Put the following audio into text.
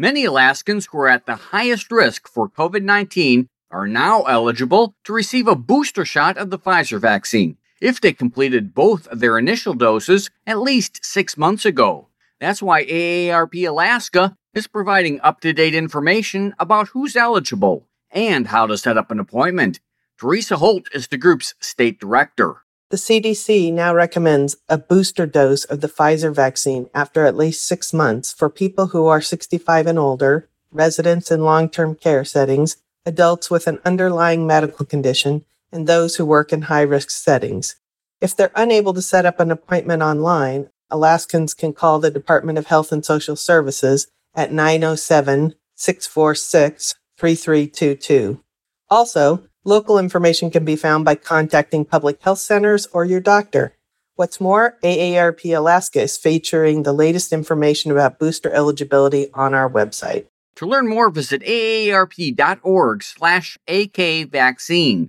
Many Alaskans who are at the highest risk for COVID 19 are now eligible to receive a booster shot of the Pfizer vaccine if they completed both of their initial doses at least six months ago. That's why AARP Alaska is providing up to date information about who's eligible and how to set up an appointment. Teresa Holt is the group's state director. The CDC now recommends a booster dose of the Pfizer vaccine after at least six months for people who are 65 and older, residents in long term care settings, adults with an underlying medical condition, and those who work in high risk settings. If they're unable to set up an appointment online, Alaskans can call the Department of Health and Social Services at 907 646 3322. Also, Local information can be found by contacting public health centers or your doctor. What's more, AARP Alaska is featuring the latest information about booster eligibility on our website. To learn more, visit aarp.org slash akvaccine.